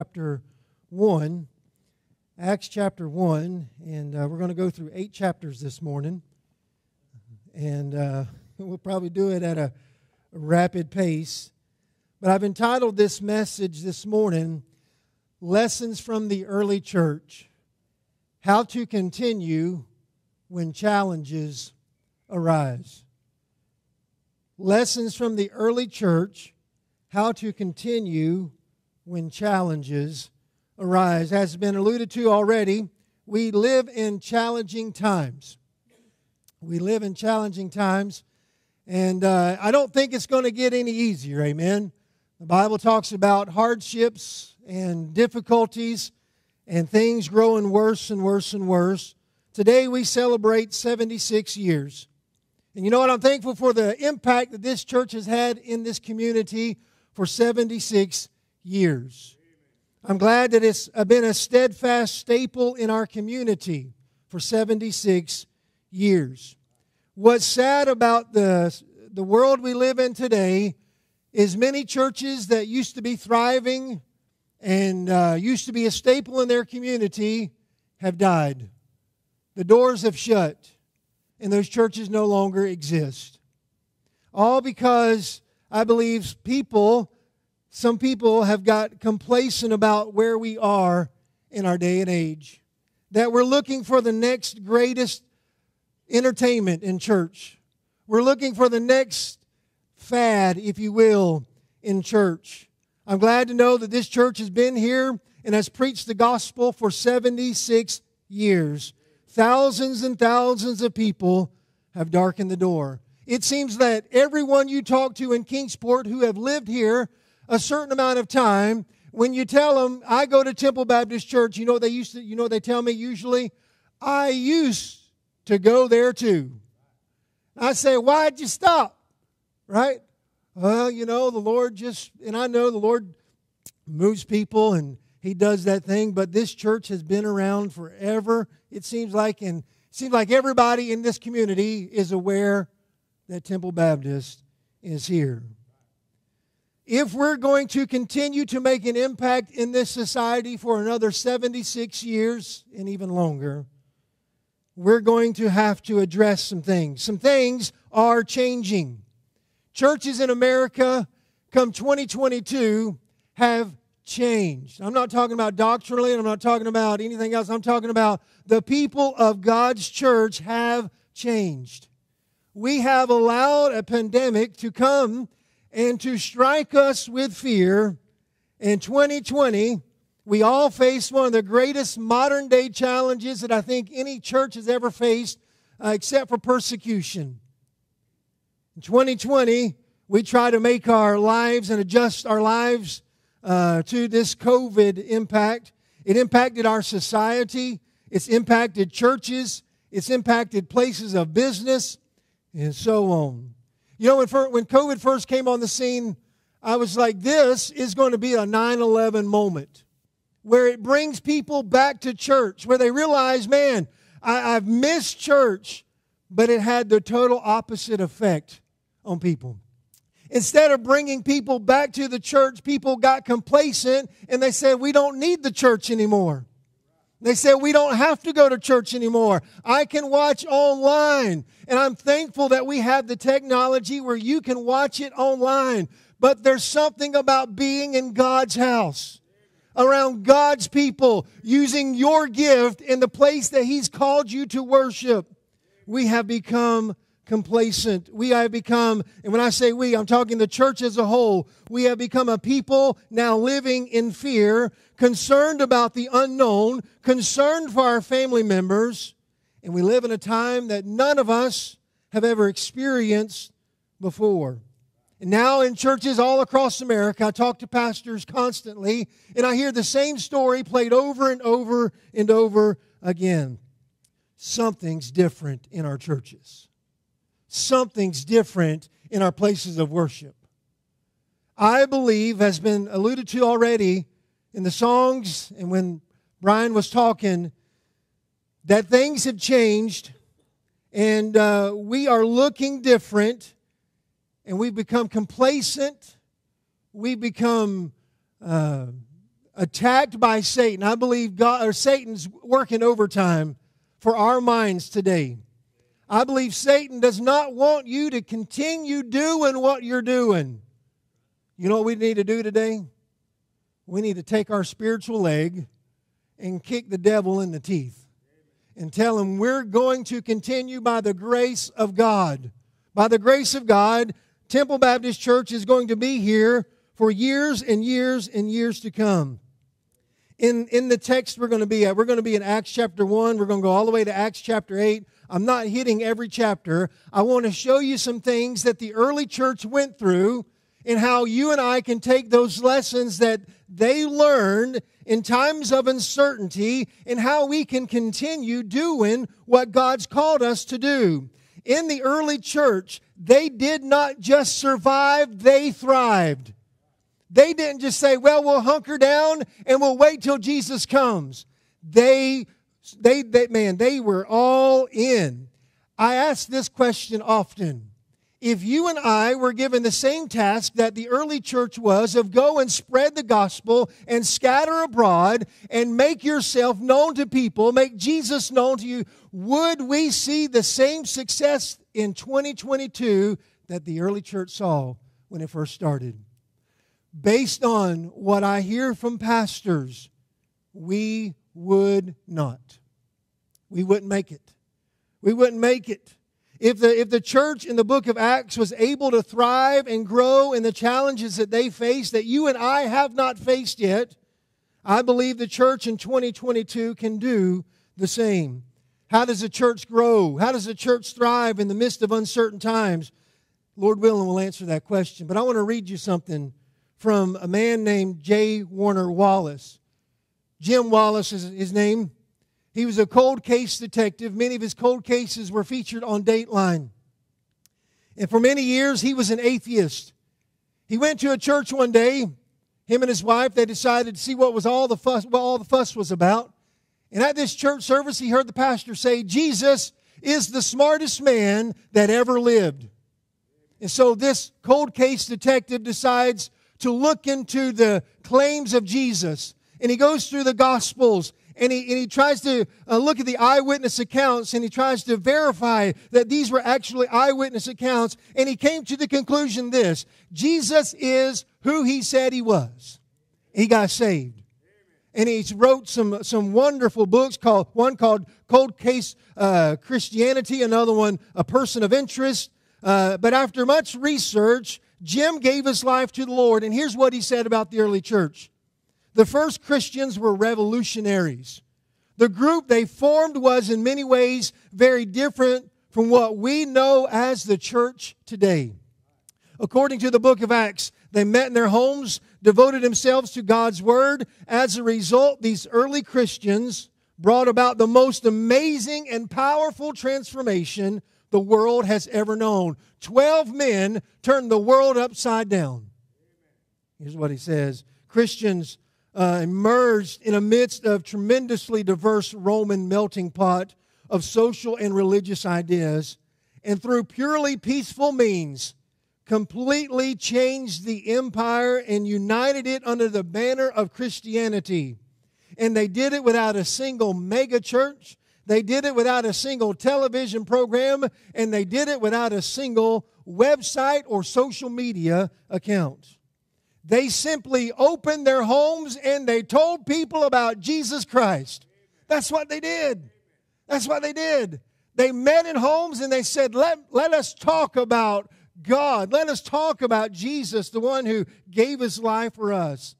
chapter 1. Acts chapter 1, and uh, we're going to go through eight chapters this morning. And uh, we'll probably do it at a, a rapid pace. But I've entitled this message this morning, Lessons from the Early Church How to Continue When Challenges Arise. Lessons from the Early Church How to Continue when challenges arise. As has been alluded to already, we live in challenging times. We live in challenging times, and uh, I don't think it's going to get any easier, amen. The Bible talks about hardships and difficulties and things growing worse and worse and worse. Today we celebrate 76 years. And you know what? I'm thankful for the impact that this church has had in this community for 76 years. I'm glad that it's been a steadfast staple in our community for 76 years. What's sad about the, the world we live in today is many churches that used to be thriving and uh, used to be a staple in their community have died. The doors have shut, and those churches no longer exist. All because I believe people some people have got complacent about where we are in our day and age. That we're looking for the next greatest entertainment in church. We're looking for the next fad, if you will, in church. I'm glad to know that this church has been here and has preached the gospel for 76 years. Thousands and thousands of people have darkened the door. It seems that everyone you talk to in Kingsport who have lived here a certain amount of time, when you tell them, I go to Temple Baptist Church, you know they used to, you know they tell me usually, I used to go there too. I say, why'd you stop? Right? Well, you know, the Lord just, and I know the Lord moves people and he does that thing, but this church has been around forever. It seems like, and it seems like everybody in this community is aware that Temple Baptist is here if we're going to continue to make an impact in this society for another 76 years and even longer, we're going to have to address some things. Some things are changing. Churches in America, come 2022, have changed. I'm not talking about doctrinally, I'm not talking about anything else. I'm talking about the people of God's church have changed. We have allowed a pandemic to come and to strike us with fear. In 2020, we all face one of the greatest modern day challenges that I think any church has ever faced, uh, except for persecution. In 2020, we try to make our lives and adjust our lives uh, to this COVID impact. It impacted our society, it's impacted churches, it's impacted places of business, and so on. You know, when, when COVID first came on the scene, I was like, this is going to be a 9 11 moment where it brings people back to church, where they realize, man, I, I've missed church, but it had the total opposite effect on people. Instead of bringing people back to the church, people got complacent and they said, we don't need the church anymore. They said, we don't have to go to church anymore. I can watch online. And I'm thankful that we have the technology where you can watch it online. But there's something about being in God's house, around God's people, using your gift in the place that He's called you to worship. We have become complacent. We have become, and when I say we, I'm talking the church as a whole, we have become a people now living in fear, concerned about the unknown, concerned for our family members, and we live in a time that none of us have ever experienced before. And now in churches all across America, I talk to pastors constantly, and I hear the same story played over and over and over again. Something's different in our churches something's different in our places of worship. I believe, has been alluded to already in the songs and when Brian was talking, that things have changed and uh, we are looking different and we've become complacent. We've become uh, attacked by Satan. I believe God or Satan's working overtime for our minds today. I believe Satan does not want you to continue doing what you're doing. You know what we need to do today? We need to take our spiritual leg and kick the devil in the teeth and tell him we're going to continue by the grace of God. By the grace of God, Temple Baptist Church is going to be here for years and years and years to come. In, in the text we're going to be at, we're going to be in Acts chapter 1. We're going to go all the way to Acts chapter 8. I'm not hitting every chapter. I want to show you some things that the early church went through and how you and I can take those lessons that they learned in times of uncertainty and how we can continue doing what God's called us to do. In the early church, they did not just survive, they thrived. They didn't just say, well, we'll hunker down and we'll wait till Jesus comes. They, they, they man, they were all in. I ask this question often if you and I were given the same task that the early church was of go and spread the gospel and scatter abroad and make yourself known to people, make Jesus known to you, would we see the same success in 2022 that the early church saw when it first started? Based on what I hear from pastors, we would not. We wouldn't make it. We wouldn't make it. If the, if the church in the book of Acts was able to thrive and grow in the challenges that they face that you and I have not faced yet, I believe the church in 2022 can do the same. How does the church grow? How does the church thrive in the midst of uncertain times? Lord willing, will answer that question. But I want to read you something from a man named J. Warner Wallace. Jim Wallace is his name. He was a cold case detective. Many of his cold cases were featured on Dateline. And for many years, he was an atheist. He went to a church one day. Him and his wife, they decided to see what was all the fuss, what all the fuss was about. And at this church service, he heard the pastor say, Jesus is the smartest man that ever lived. And so this cold case detective decides to look into the claims of Jesus. And he goes through the Gospels and he, and he tries to uh, look at the eyewitness accounts and he tries to verify that these were actually eyewitness accounts. And he came to the conclusion this Jesus is who he said he was. He got saved. And he wrote some, some wonderful books called one called Cold Case uh, Christianity, another one A Person of Interest. Uh, but after much research, Jim gave his life to the Lord. And here's what he said about the early church. The first Christians were revolutionaries. The group they formed was in many ways very different from what we know as the church today. According to the book of Acts, they met in their homes, devoted themselves to God's word. As a result, these early Christians brought about the most amazing and powerful transformation the world has ever known. Twelve men turned the world upside down. Here's what he says Christians uh, emerged in a midst of tremendously diverse Roman melting pot of social and religious ideas, and through purely peaceful means, completely changed the empire and united it under the banner of Christianity. And they did it without a single mega church. They did it without a single television program, and they did it without a single website or social media account. They simply opened their homes and they told people about Jesus Christ. That's what they did. That's what they did. They met in homes and they said, let, let us talk about God. Let us talk about Jesus, the one who gave his life for us.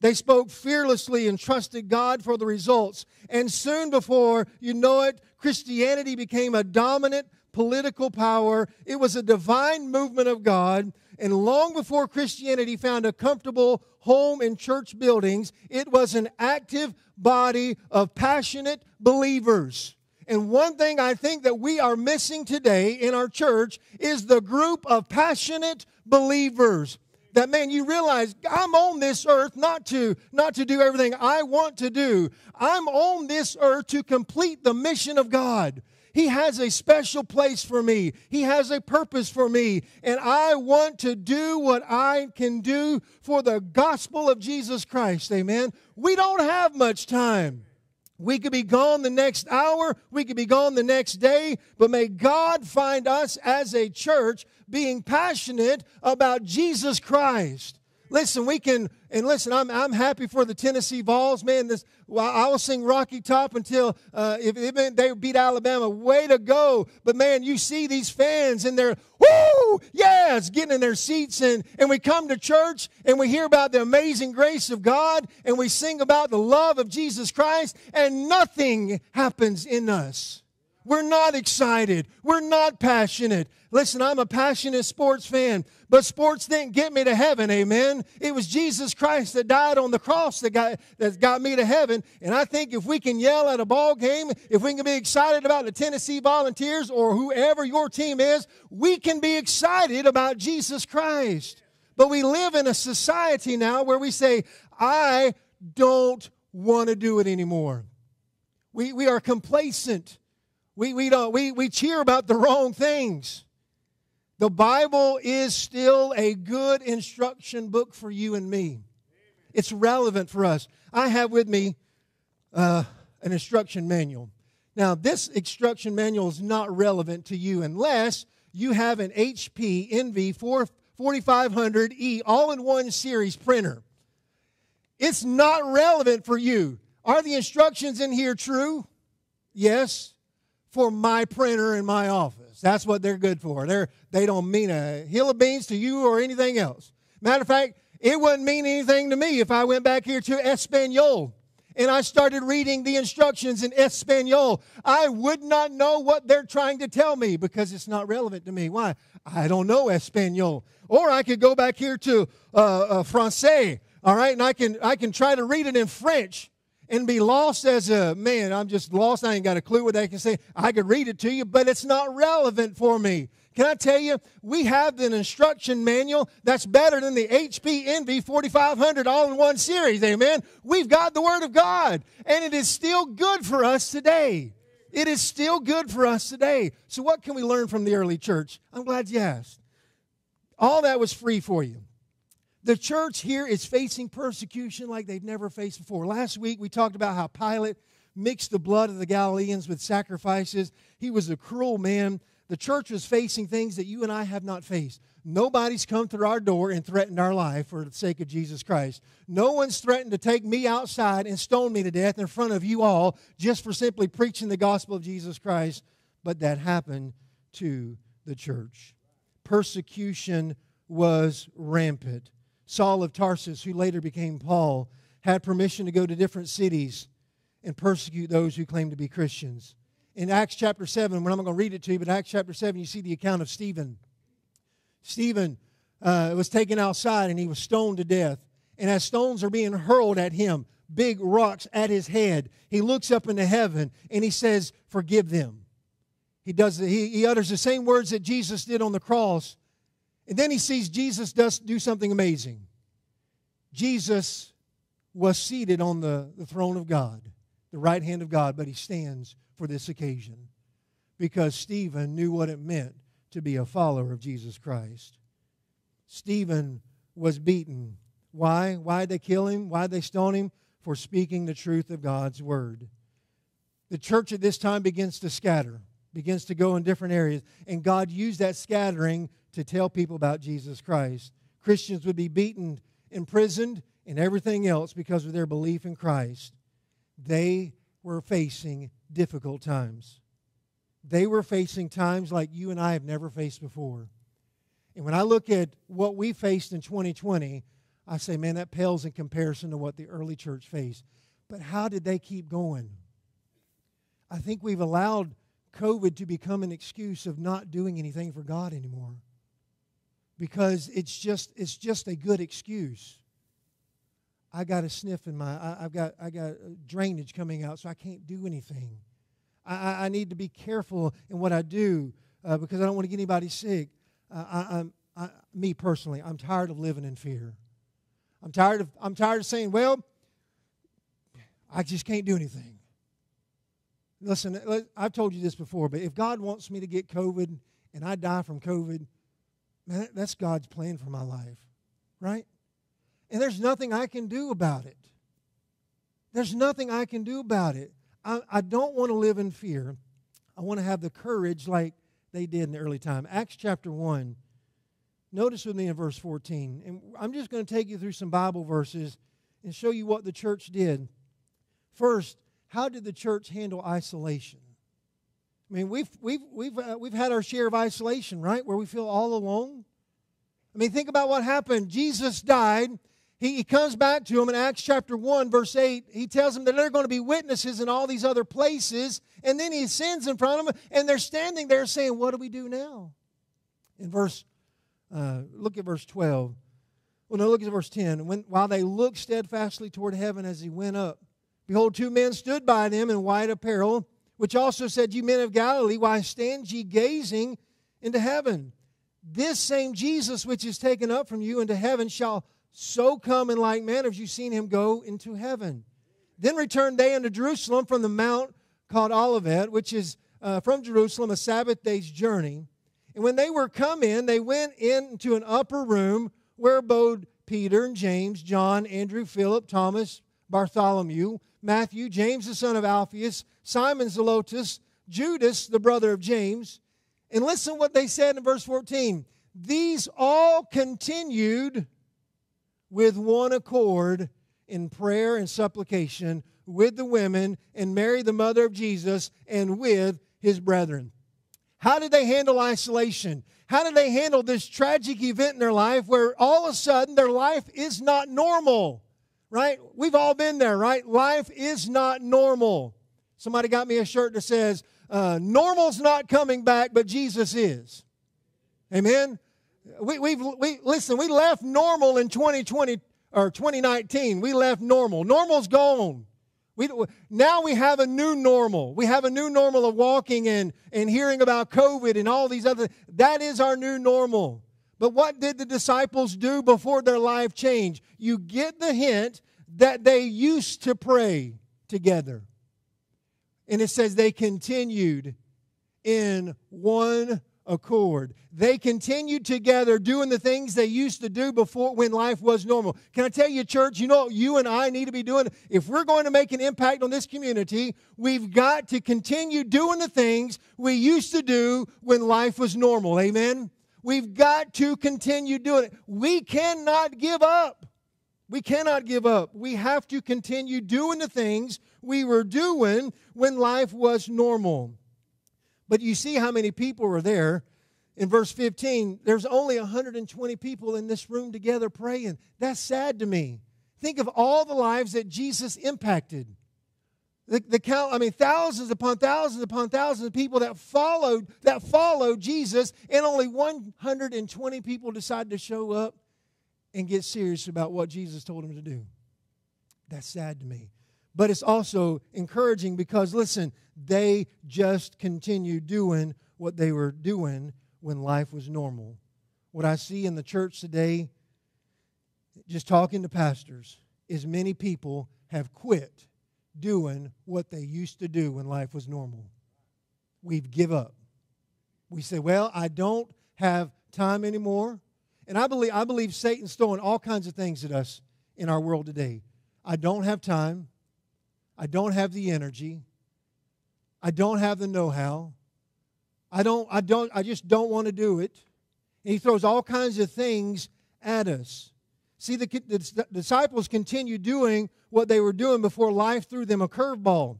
They spoke fearlessly and trusted God for the results. And soon before you know it, Christianity became a dominant political power. It was a divine movement of God and long before Christianity found a comfortable home in church buildings, it was an active body of passionate believers. And one thing I think that we are missing today in our church is the group of passionate believers. That man, you realize I'm on this earth not to not to do everything I want to do. I'm on this earth to complete the mission of God. He has a special place for me. He has a purpose for me. And I want to do what I can do for the gospel of Jesus Christ. Amen. We don't have much time. We could be gone the next hour, we could be gone the next day, but may God find us as a church being passionate about Jesus Christ. Listen, we can, and listen, I'm, I'm happy for the Tennessee Vols. Man, this, well, I will sing Rocky Top until uh, if, if they beat Alabama. Way to go. But man, you see these fans and they're, woo, yes, getting in their seats. And, and we come to church and we hear about the amazing grace of God and we sing about the love of Jesus Christ and nothing happens in us. We're not excited. We're not passionate. Listen, I'm a passionate sports fan, but sports didn't get me to heaven, amen. It was Jesus Christ that died on the cross that got, that got me to heaven. And I think if we can yell at a ball game, if we can be excited about the Tennessee Volunteers or whoever your team is, we can be excited about Jesus Christ. But we live in a society now where we say, I don't want to do it anymore. We, we are complacent. We, we, don't, we, we cheer about the wrong things. The Bible is still a good instruction book for you and me. It's relevant for us. I have with me uh, an instruction manual. Now, this instruction manual is not relevant to you unless you have an HP Envy 4500E all in one series printer. It's not relevant for you. Are the instructions in here true? Yes for my printer in my office. That's what they're good for. They're, they don't mean a hill of beans to you or anything else. Matter of fact, it wouldn't mean anything to me if I went back here to Espanol and I started reading the instructions in Espanol. I would not know what they're trying to tell me because it's not relevant to me. Why? I don't know Espanol. Or I could go back here to uh, uh, Francais, all right, and I can, I can try to read it in French and be lost as a man. I'm just lost. I ain't got a clue what they can say. I could read it to you, but it's not relevant for me. Can I tell you, we have an instruction manual that's better than the HP Envy 4500 all in one series. Amen. We've got the Word of God, and it is still good for us today. It is still good for us today. So, what can we learn from the early church? I'm glad you asked. All that was free for you. The church here is facing persecution like they've never faced before. Last week we talked about how Pilate mixed the blood of the Galileans with sacrifices. He was a cruel man. The church was facing things that you and I have not faced. Nobody's come through our door and threatened our life for the sake of Jesus Christ. No one's threatened to take me outside and stone me to death in front of you all just for simply preaching the gospel of Jesus Christ. But that happened to the church. Persecution was rampant. Saul of Tarsus, who later became Paul, had permission to go to different cities and persecute those who claimed to be Christians. In Acts chapter 7, when I'm going to read it to you, but Acts chapter 7, you see the account of Stephen. Stephen uh, was taken outside and he was stoned to death. And as stones are being hurled at him, big rocks at his head, he looks up into heaven and he says, Forgive them. He, does, he, he utters the same words that Jesus did on the cross and then he sees Jesus does do something amazing. Jesus was seated on the, the throne of God, the right hand of God, but he stands for this occasion because Stephen knew what it meant to be a follower of Jesus Christ. Stephen was beaten. Why? Why did they kill him? Why did they stone him? For speaking the truth of God's word. The church at this time begins to scatter, begins to go in different areas, and God used that scattering to tell people about Jesus Christ. Christians would be beaten, imprisoned, and everything else because of their belief in Christ. They were facing difficult times. They were facing times like you and I have never faced before. And when I look at what we faced in 2020, I say, man, that pales in comparison to what the early church faced. But how did they keep going? I think we've allowed COVID to become an excuse of not doing anything for God anymore because it's just it's just a good excuse. I got a sniff in my I, have got I got drainage coming out, so I can't do anything. I, I need to be careful in what I do uh, because I don't want to get anybody sick. Uh, I, am I, me personally, I'm tired of living in fear. I'm tired of I'm tired of saying, well, I just can't do anything. Listen, I've told you this before, but if God wants me to get COVID and I die from COVID, man, that's God's plan for my life, right? And there's nothing I can do about it. There's nothing I can do about it. I, I don't want to live in fear. I want to have the courage like they did in the early time. Acts chapter 1. Notice with me in verse 14. And I'm just going to take you through some Bible verses and show you what the church did. First, how did the church handle isolation? I mean, we've, we've, we've, uh, we've had our share of isolation, right? Where we feel all alone. I mean, think about what happened. Jesus died. He, he comes back to them in Acts chapter 1, verse 8. He tells them that they're going to be witnesses in all these other places. And then he sends in front of them, and they're standing there saying, What do we do now? In verse, uh, look at verse 12. Well, no, look at verse 10. When, while they looked steadfastly toward heaven as he went up, behold, two men stood by them in white apparel which also said, You men of Galilee, why stand ye gazing into heaven? This same Jesus which is taken up from you into heaven shall so come in like manner as you've seen him go into heaven. Then returned they unto Jerusalem from the mount called Olivet, which is uh, from Jerusalem a Sabbath day's journey. And when they were come in, they went into an upper room where abode Peter and James, John, Andrew, Philip, Thomas, Bartholomew, Matthew, James the son of Alphaeus, Simon Zelotes, Judas the brother of James. And listen what they said in verse 14. These all continued with one accord in prayer and supplication with the women and Mary, the mother of Jesus, and with his brethren. How did they handle isolation? How did they handle this tragic event in their life where all of a sudden their life is not normal? Right? We've all been there, right? Life is not normal. Somebody got me a shirt that says, uh, normal's not coming back, but Jesus is. Amen? We, we've, we, listen, we left normal in 2020 or 2019. We left normal. Normal's gone. We, now we have a new normal. We have a new normal of walking and, and hearing about COVID and all these other. That is our new normal. But what did the disciples do before their life changed? You get the hint that they used to pray together. And it says they continued in one accord. They continued together doing the things they used to do before when life was normal. Can I tell you, church, you know you and I need to be doing? If we're going to make an impact on this community, we've got to continue doing the things we used to do when life was normal. Amen? We've got to continue doing it. We cannot give up. We cannot give up. We have to continue doing the things we were doing when life was normal. But you see how many people were there. In verse 15, there's only 120 people in this room together praying. That's sad to me. Think of all the lives that Jesus impacted. The, the count, I mean, thousands upon thousands upon thousands of people that followed that followed Jesus, and only 120 people decided to show up and get serious about what Jesus told them to do. That's sad to me. But it's also encouraging because, listen, they just continued doing what they were doing when life was normal. What I see in the church today, just talking to pastors, is many people have quit doing what they used to do when life was normal. We've give up. We say, well, I don't have time anymore. And I believe, I believe Satan's throwing all kinds of things at us in our world today. I don't have time. I don't have the energy. I don't have the know-how. I don't, I don't, I just don't want to do it. And he throws all kinds of things at us. See, the, the disciples continue doing what they were doing before life threw them a curveball.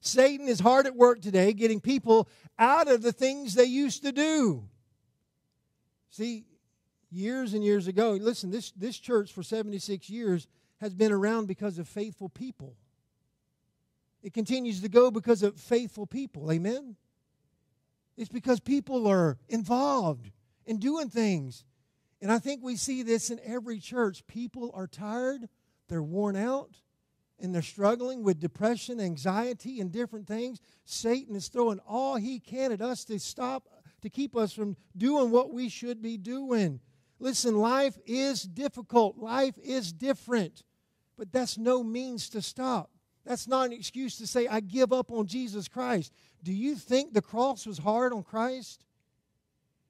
Satan is hard at work today getting people out of the things they used to do. See, years and years ago, listen, this, this church for 76 years has been around because of faithful people. It continues to go because of faithful people. Amen? It's because people are involved in doing things. And I think we see this in every church. People are tired, they're worn out, and they're struggling with depression, anxiety, and different things. Satan is throwing all he can at us to stop, to keep us from doing what we should be doing. Listen, life is difficult, life is different, but that's no means to stop. That's not an excuse to say, I give up on Jesus Christ. Do you think the cross was hard on Christ?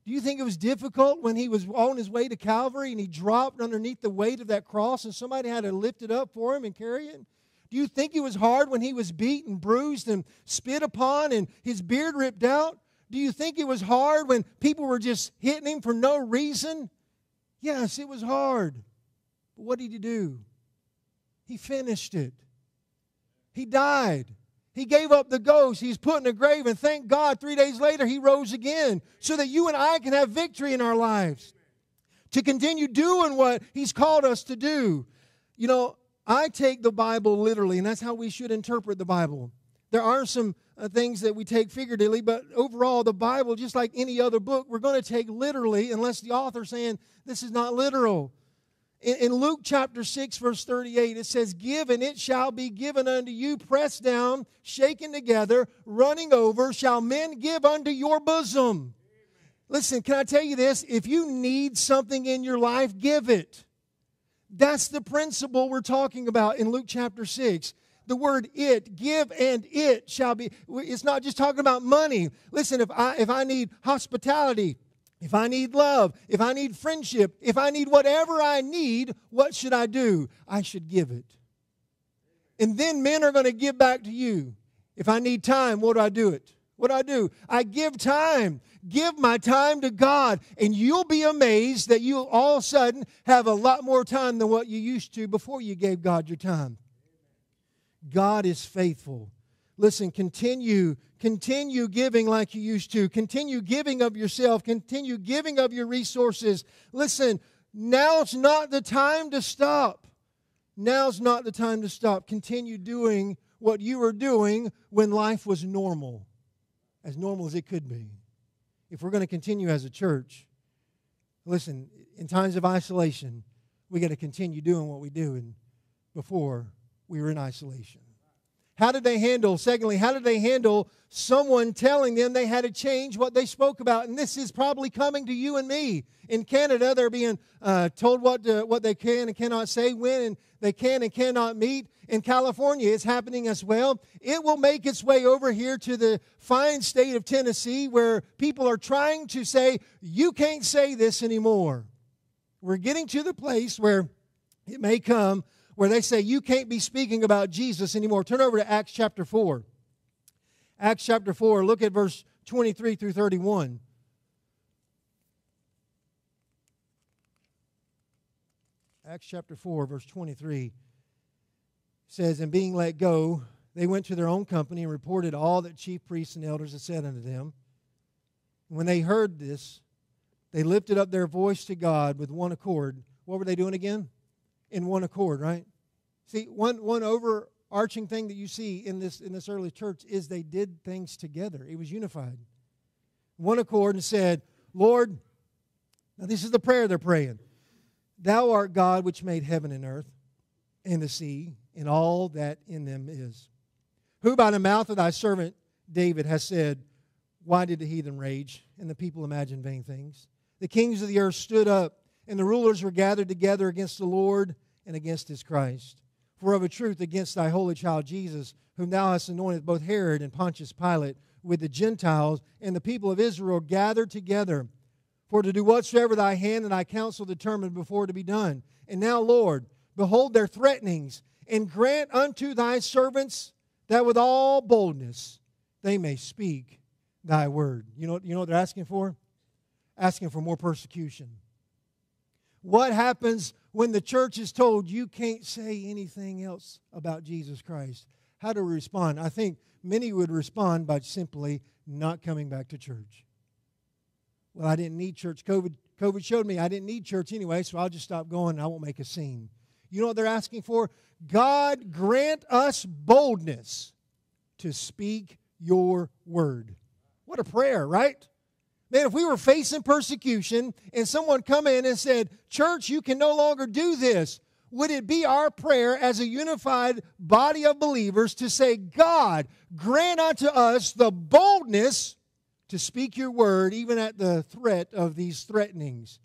Do you think it was difficult when he was on his way to Calvary and he dropped underneath the weight of that cross and somebody had to lift it up for him and carry it? Do you think it was hard when he was beaten, bruised, and spit upon and his beard ripped out? Do you think it was hard when people were just hitting him for no reason? Yes, it was hard. But what did he do? He finished it. He died. He gave up the ghost. He's put in a grave, and thank God, three days later, he rose again so that you and I can have victory in our lives. To continue doing what he's called us to do. You know, I take the Bible literally, and that's how we should interpret the Bible. There are some uh, things that we take figuratively, but overall, the Bible, just like any other book, we're going to take literally unless the author's saying this is not literal. In, in Luke chapter 6, verse 38, it says, Give and it shall be given unto you, pressed down, shaken together, running over, shall men give unto your bosom. Listen, can I tell you this? If you need something in your life, give it. That's the principle we're talking about in Luke chapter 6. The word it, give and it shall be. It's not just talking about money. Listen, if I if I need hospitality, if I need love, if I need friendship, if I need whatever I need, what should I do? I should give it. And then men are going to give back to you. If I need time, what do I do it? What do I do? I give time. Give my time to God, and you'll be amazed that you'll all of a sudden have a lot more time than what you used to before you gave God your time. God is faithful. Listen, continue, continue giving like you used to. Continue giving of yourself. Continue giving of your resources. Listen, now's not the time to stop. Now's not the time to stop. Continue doing what you were doing when life was normal as normal as it could be. If we're going to continue as a church, listen, in times of isolation, we got to continue doing what we do and before we were in isolation. How did they handle, secondly, how did they handle someone telling them they had to change what they spoke about? And this is probably coming to you and me. In Canada, they're being uh, told what, to, what they can and cannot say, when and they can and cannot meet. In California, it's happening as well. It will make its way over here to the fine state of Tennessee where people are trying to say, you can't say this anymore. We're getting to the place where it may come where they say you can't be speaking about Jesus anymore. Turn over to Acts chapter 4. Acts chapter 4, look at verse 23 through 31. Acts chapter 4, verse 23 says, And being let go, they went to their own company and reported all that chief priests and elders had said unto them. When they heard this, they lifted up their voice to God with one accord. What were they doing again? in one accord, right? See, one, one overarching thing that you see in this, in this early church is they did things together. It was unified. One accord and said, Lord, now this is the prayer they're praying. Thou art God which made heaven and earth and the sea and all that in them is. Who by the mouth of thy servant David has said, Why did the heathen rage and the people imagine vain things? The kings of the earth stood up and the rulers were gathered together against the Lord and against his Christ. For of a truth, against thy holy child Jesus, whom thou hast anointed, both Herod and Pontius Pilate, with the Gentiles and the people of Israel gathered together, for to do whatsoever thy hand and thy counsel determined before to be done. And now, Lord, behold their threatenings, and grant unto thy servants that with all boldness they may speak thy word. You know, you know what they're asking for? Asking for more persecution. What happens when the church is told you can't say anything else about Jesus Christ? How do we respond? I think many would respond by simply not coming back to church. Well, I didn't need church. COVID, COVID showed me I didn't need church anyway, so I'll just stop going and I won't make a scene. You know what they're asking for? God grant us boldness to speak your word. What a prayer, right? Man, if we were facing persecution and someone come in and said, Church, you can no longer do this, would it be our prayer as a unified body of believers to say, God, grant unto us the boldness to speak your word, even at the threat of these threatenings,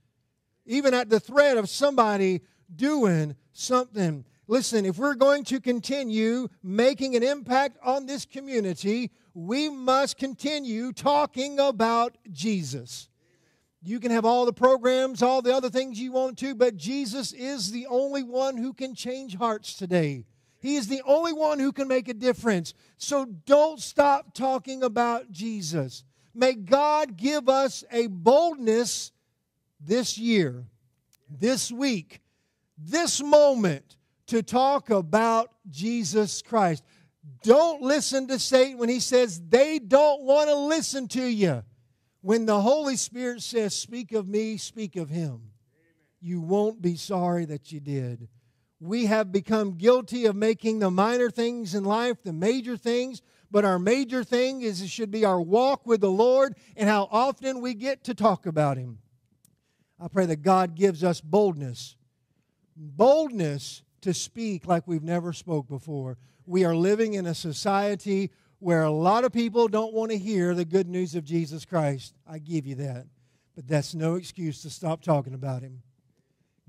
even at the threat of somebody doing something? Listen, if we're going to continue making an impact on this community, we must continue talking about Jesus. You can have all the programs, all the other things you want to, but Jesus is the only one who can change hearts today. He is the only one who can make a difference. So don't stop talking about Jesus. May God give us a boldness this year, this week, this moment to talk about Jesus Christ. Don't listen to Satan when he says they don't want to listen to you. When the Holy Spirit says, Speak of me, speak of him, you won't be sorry that you did. We have become guilty of making the minor things in life the major things, but our major thing is it should be our walk with the Lord and how often we get to talk about him. I pray that God gives us boldness. Boldness to speak like we've never spoke before. We are living in a society where a lot of people don't want to hear the good news of Jesus Christ. I give you that. But that's no excuse to stop talking about Him.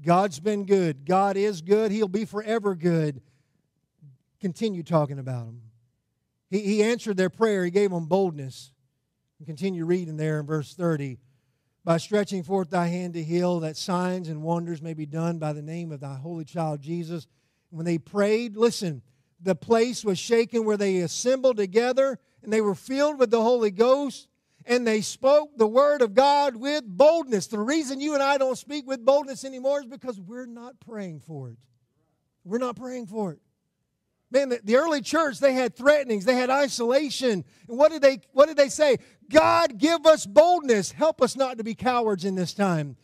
God's been good. God is good. He'll be forever good. Continue talking about Him. He, he answered their prayer, He gave them boldness. Continue reading there in verse 30. By stretching forth thy hand to heal, that signs and wonders may be done by the name of thy holy child Jesus. When they prayed, listen, the place was shaken where they assembled together and they were filled with the Holy Ghost and they spoke the word of God with boldness. The reason you and I don't speak with boldness anymore is because we're not praying for it. We're not praying for it. Man, the, the early church, they had threatenings, they had isolation. And what did they what did they say? God, give us boldness. Help us not to be cowards in this time.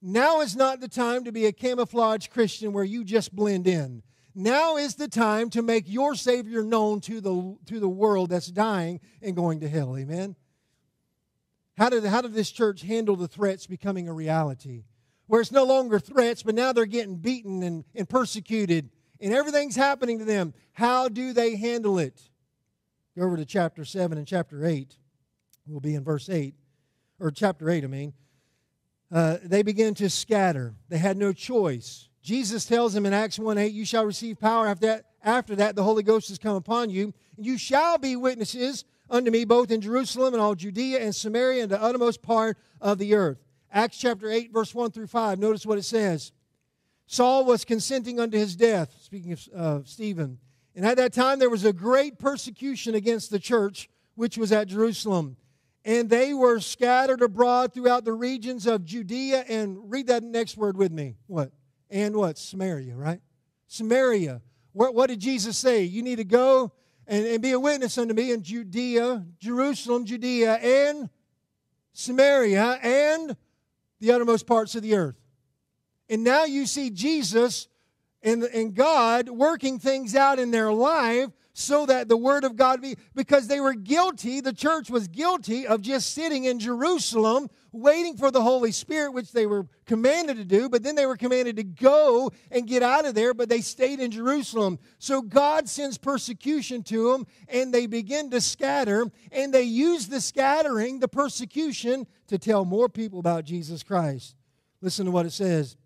Now is not the time to be a camouflage Christian where you just blend in. Now is the time to make your Savior known to the, to the world that's dying and going to hell. Amen? How did, how did this church handle the threats becoming a reality? Where it's no longer threats, but now they're getting beaten and, and persecuted, and everything's happening to them. How do they handle it? Go over to chapter 7 and chapter 8. We'll be in verse 8, or chapter 8, I mean. Uh, they begin to scatter. They had no choice. Jesus tells him in Acts 1 8, You shall receive power. After that, after that, the Holy Ghost has come upon you. And you shall be witnesses unto me both in Jerusalem and all Judea and Samaria and the uttermost part of the earth. Acts chapter 8, verse 1 through 5. Notice what it says. Saul was consenting unto his death, speaking of uh, Stephen. And at that time there was a great persecution against the church, which was at Jerusalem. And they were scattered abroad throughout the regions of Judea. And read that next word with me. What? And what? Samaria, right? Samaria. What, what did Jesus say? You need to go and, and be a witness unto me in Judea, Jerusalem, Judea, and Samaria, and the uttermost parts of the earth. And now you see Jesus and, and God working things out in their life so that the word of God be because they were guilty, the church was guilty of just sitting in Jerusalem waiting for the Holy Spirit, which they were commanded to do, but then they were commanded to go and get out of there, but they stayed in Jerusalem. So God sends persecution to them, and they begin to scatter, and they use the scattering, the persecution, to tell more people about Jesus Christ. Listen to what it says.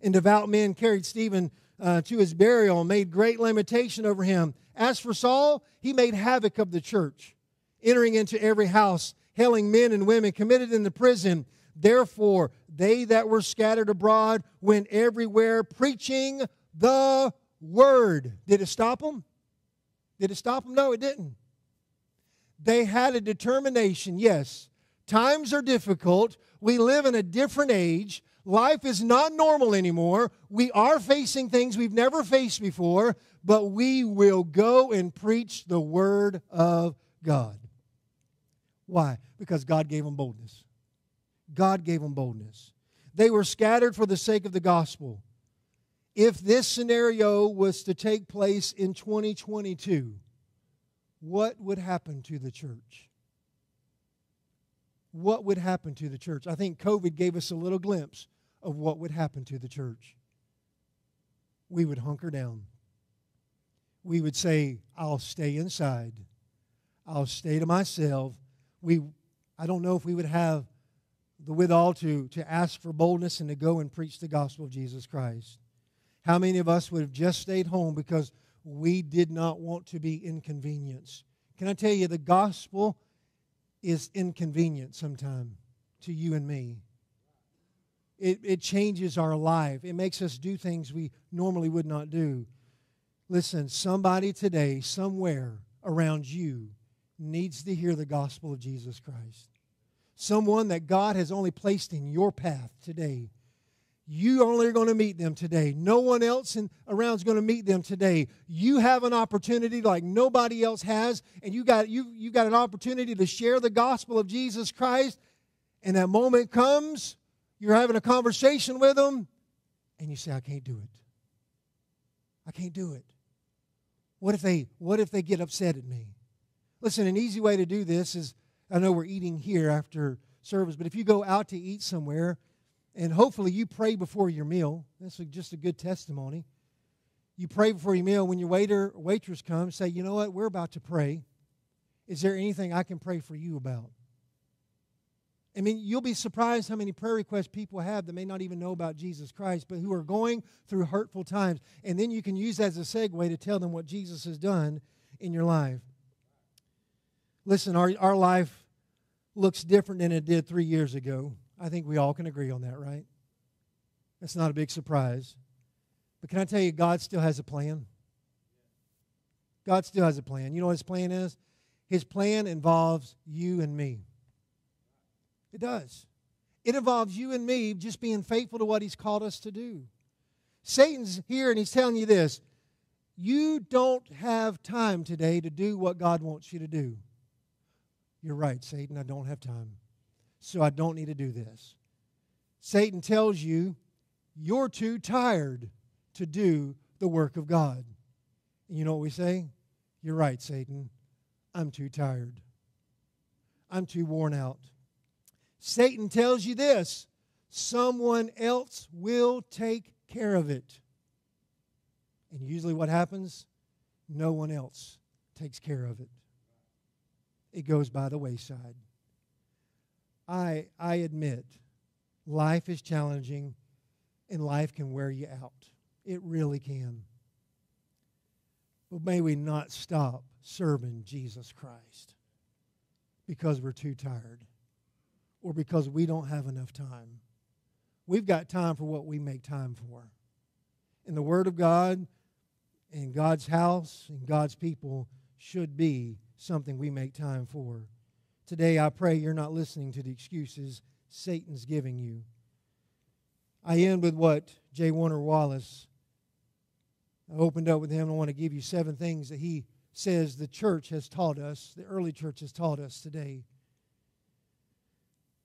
And devout men carried Stephen uh, to his burial and made great lamentation over him. As for Saul, he made havoc of the church, entering into every house, hailing men and women committed in the prison. Therefore, they that were scattered abroad went everywhere preaching the word. Did it stop them? Did it stop them? No, it didn't. They had a determination, yes. Times are difficult. We live in a different age. Life is not normal anymore. We are facing things we've never faced before, but we will go and preach the Word of God. Why? Because God gave them boldness. God gave them boldness. They were scattered for the sake of the gospel. If this scenario was to take place in 2022, what would happen to the church? What would happen to the church? I think COVID gave us a little glimpse of what would happen to the church. We would hunker down. We would say, I'll stay inside. I'll stay to myself. We, I don't know if we would have the withal to, to ask for boldness and to go and preach the gospel of Jesus Christ. How many of us would have just stayed home because we did not want to be inconvenienced? Can I tell you, the gospel is inconvenient sometimes to you and me. It, it changes our life. It makes us do things we normally would not do. Listen, somebody today, somewhere around you, needs to hear the gospel of Jesus Christ. Someone that God has only placed in your path today. You only are going to meet them today. No one else in, around is going to meet them today. You have an opportunity like nobody else has, and you got, you, you got an opportunity to share the gospel of Jesus Christ. And that moment comes you're having a conversation with them, and you say, I can't do it. I can't do it. What if they what if they get upset at me? Listen, an easy way to do this is I know we're eating here after service, but if you go out to eat somewhere and hopefully you pray before your meal, that's just a good testimony. You pray before your meal. When your waiter waitress comes, say, you know what, we're about to pray. Is there anything I can pray for you about? I mean, you'll be surprised how many prayer requests people have that may not even know about Jesus Christ, but who are going through hurtful times. And then you can use that as a segue to tell them what Jesus has done in your life. Listen, our, our life looks different than it did three years ago. I think we all can agree on that, right? That's not a big surprise. But can I tell you, God still has a plan? God still has a plan. You know what his plan is? His plan involves you and me. It does. It involves you and me just being faithful to what He's called us to do. Satan's here and he's telling you this you don't have time today to do what God wants you to do. You're right, Satan, I don't have time. So I don't need to do this. Satan tells you you're too tired to do the work of God. And you know what we say? You're right, Satan. I'm too tired. I'm too worn out. Satan tells you this someone else will take care of it. And usually, what happens? No one else takes care of it. It goes by the wayside. I, I admit, life is challenging and life can wear you out. It really can. But may we not stop serving Jesus Christ because we're too tired or because we don't have enough time. We've got time for what we make time for. And the Word of God and God's house and God's people should be something we make time for. Today, I pray you're not listening to the excuses Satan's giving you. I end with what J. Warner Wallace I opened up with him. I want to give you seven things that he says the church has taught us, the early church has taught us today.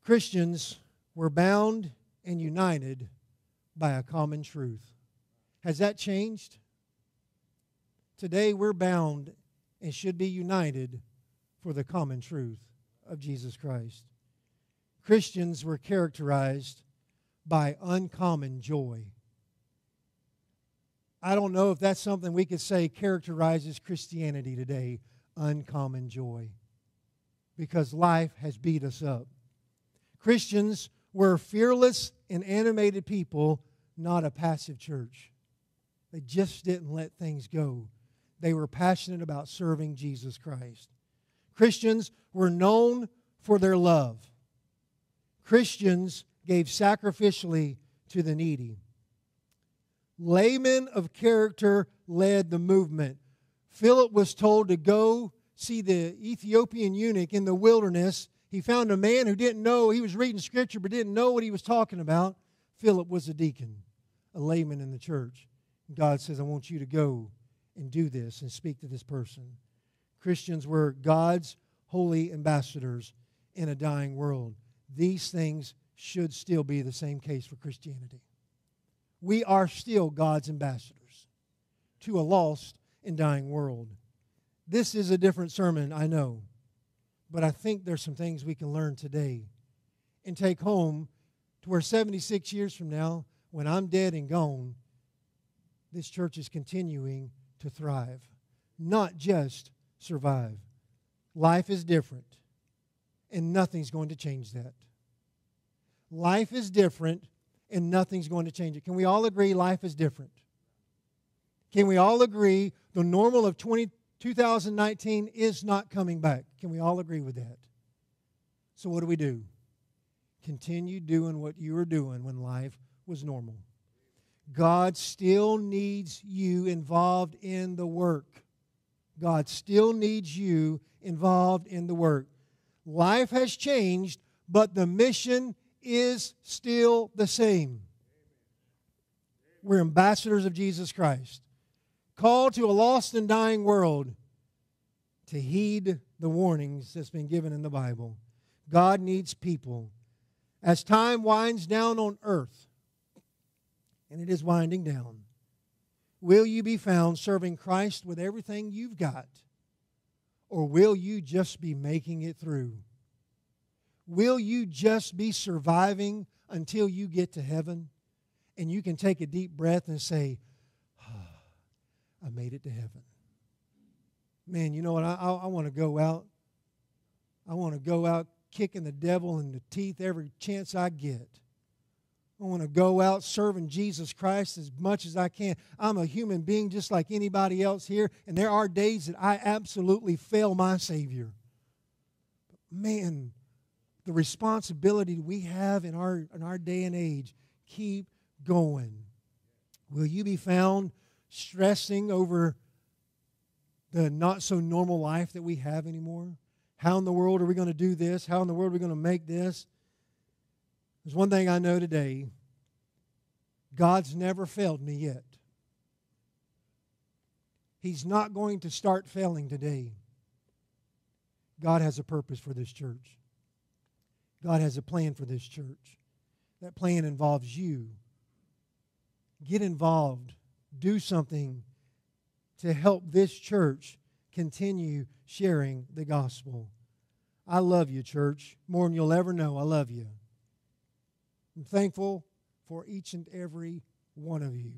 Christians were bound and united by a common truth. Has that changed? Today we're bound and should be united for the common truth of Jesus Christ. Christians were characterized by uncommon joy. I don't know if that's something we could say characterizes Christianity today uncommon joy. Because life has beat us up. Christians were fearless and animated people, not a passive church. They just didn't let things go. They were passionate about serving Jesus Christ. Christians were known for their love. Christians gave sacrificially to the needy. Laymen of character led the movement. Philip was told to go see the Ethiopian eunuch in the wilderness he found a man who didn't know, he was reading scripture but didn't know what he was talking about. Philip was a deacon, a layman in the church. God says, I want you to go and do this and speak to this person. Christians were God's holy ambassadors in a dying world. These things should still be the same case for Christianity. We are still God's ambassadors to a lost and dying world. This is a different sermon, I know. But I think there's some things we can learn today and take home to where 76 years from now, when I'm dead and gone, this church is continuing to thrive, not just survive. Life is different, and nothing's going to change that. Life is different, and nothing's going to change it. Can we all agree life is different? Can we all agree the normal of 20, 2019 is not coming back? Can we all agree with that? So, what do we do? Continue doing what you were doing when life was normal. God still needs you involved in the work. God still needs you involved in the work. Life has changed, but the mission is still the same. We're ambassadors of Jesus Christ, called to a lost and dying world to heed the warnings that's been given in the Bible. God needs people. As time winds down on earth, and it is winding down, will you be found serving Christ with everything you've got? Or will you just be making it through? Will you just be surviving until you get to heaven and you can take a deep breath and say, oh, I made it to heaven? Man, you know what? I, I, I want to go out. I want to go out kicking the devil in the teeth every chance I get. I want to go out serving Jesus Christ as much as I can. I'm a human being just like anybody else here, and there are days that I absolutely fail my Savior. But man, the responsibility we have in our, in our day and age. Keep going. Will you be found stressing over the not so normal life that we have anymore? How in the world are we going to do this? How in the world are we going to make this? There's one thing I know today God's never failed me yet. He's not going to start failing today. God has a purpose for this church. God has a plan for this church. That plan involves you. Get involved. Do something to help this church continue sharing the gospel. I love you, church, more than you'll ever know. I love you. I'm thankful for each and every one of you.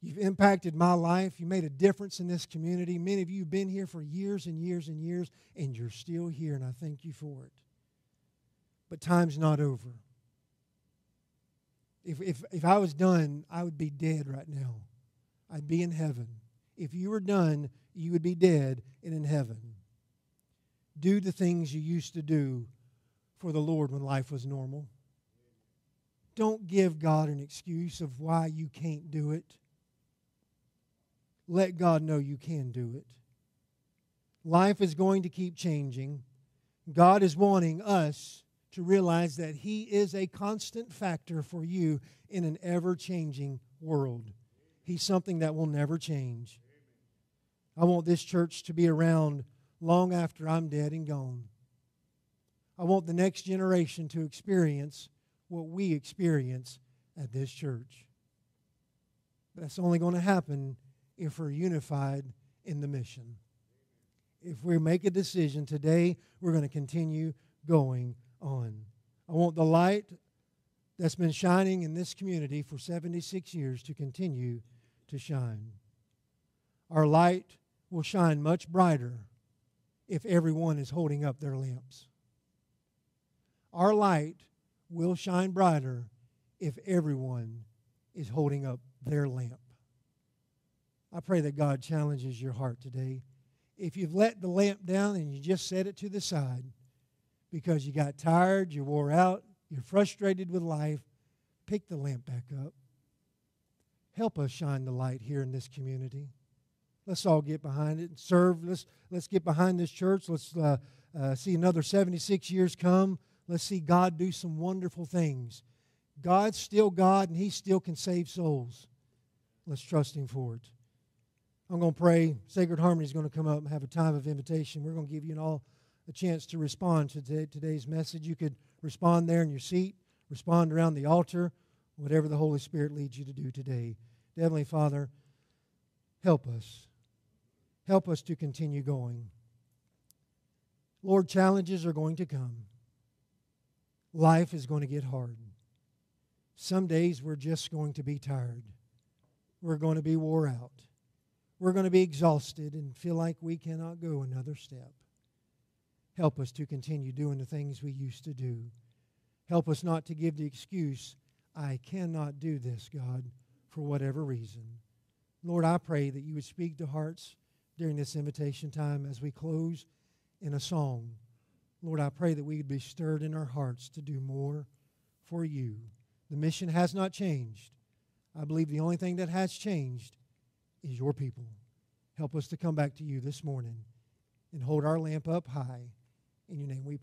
You've impacted my life. You made a difference in this community. Many of you have been here for years and years and years, and you're still here, and I thank you for it but time's not over. If, if, if I was done, I would be dead right now. I'd be in heaven. If you were done, you would be dead and in heaven. Do the things you used to do for the Lord when life was normal. Don't give God an excuse of why you can't do it. Let God know you can do it. Life is going to keep changing. God is wanting us to realize that He is a constant factor for you in an ever changing world. He's something that will never change. I want this church to be around long after I'm dead and gone. I want the next generation to experience what we experience at this church. But that's only going to happen if we're unified in the mission. If we make a decision today, we're going to continue going on. I want the light that's been shining in this community for 76 years to continue to shine. Our light will shine much brighter if everyone is holding up their lamps. Our light will shine brighter if everyone is holding up their lamp. I pray that God challenges your heart today. If you've let the lamp down and you just set it to the side, because you got tired, you wore out, you're frustrated with life, pick the lamp back up. Help us shine the light here in this community. Let's all get behind it and serve. Let's, let's get behind this church. Let's uh, uh, see another 76 years come. Let's see God do some wonderful things. God's still God and He still can save souls. Let's trust Him for it. I'm going to pray. Sacred Harmony is going to come up and have a time of invitation. We're going to give you all a chance to respond to today's message. You could respond there in your seat, respond around the altar, whatever the Holy Spirit leads you to do today. Heavenly Father, help us. Help us to continue going. Lord, challenges are going to come. Life is going to get hard. Some days we're just going to be tired. We're going to be wore out. We're going to be exhausted and feel like we cannot go another step. Help us to continue doing the things we used to do. Help us not to give the excuse, I cannot do this, God, for whatever reason. Lord, I pray that you would speak to hearts during this invitation time as we close in a song. Lord, I pray that we would be stirred in our hearts to do more for you. The mission has not changed. I believe the only thing that has changed is your people. Help us to come back to you this morning and hold our lamp up high. In your name we pray.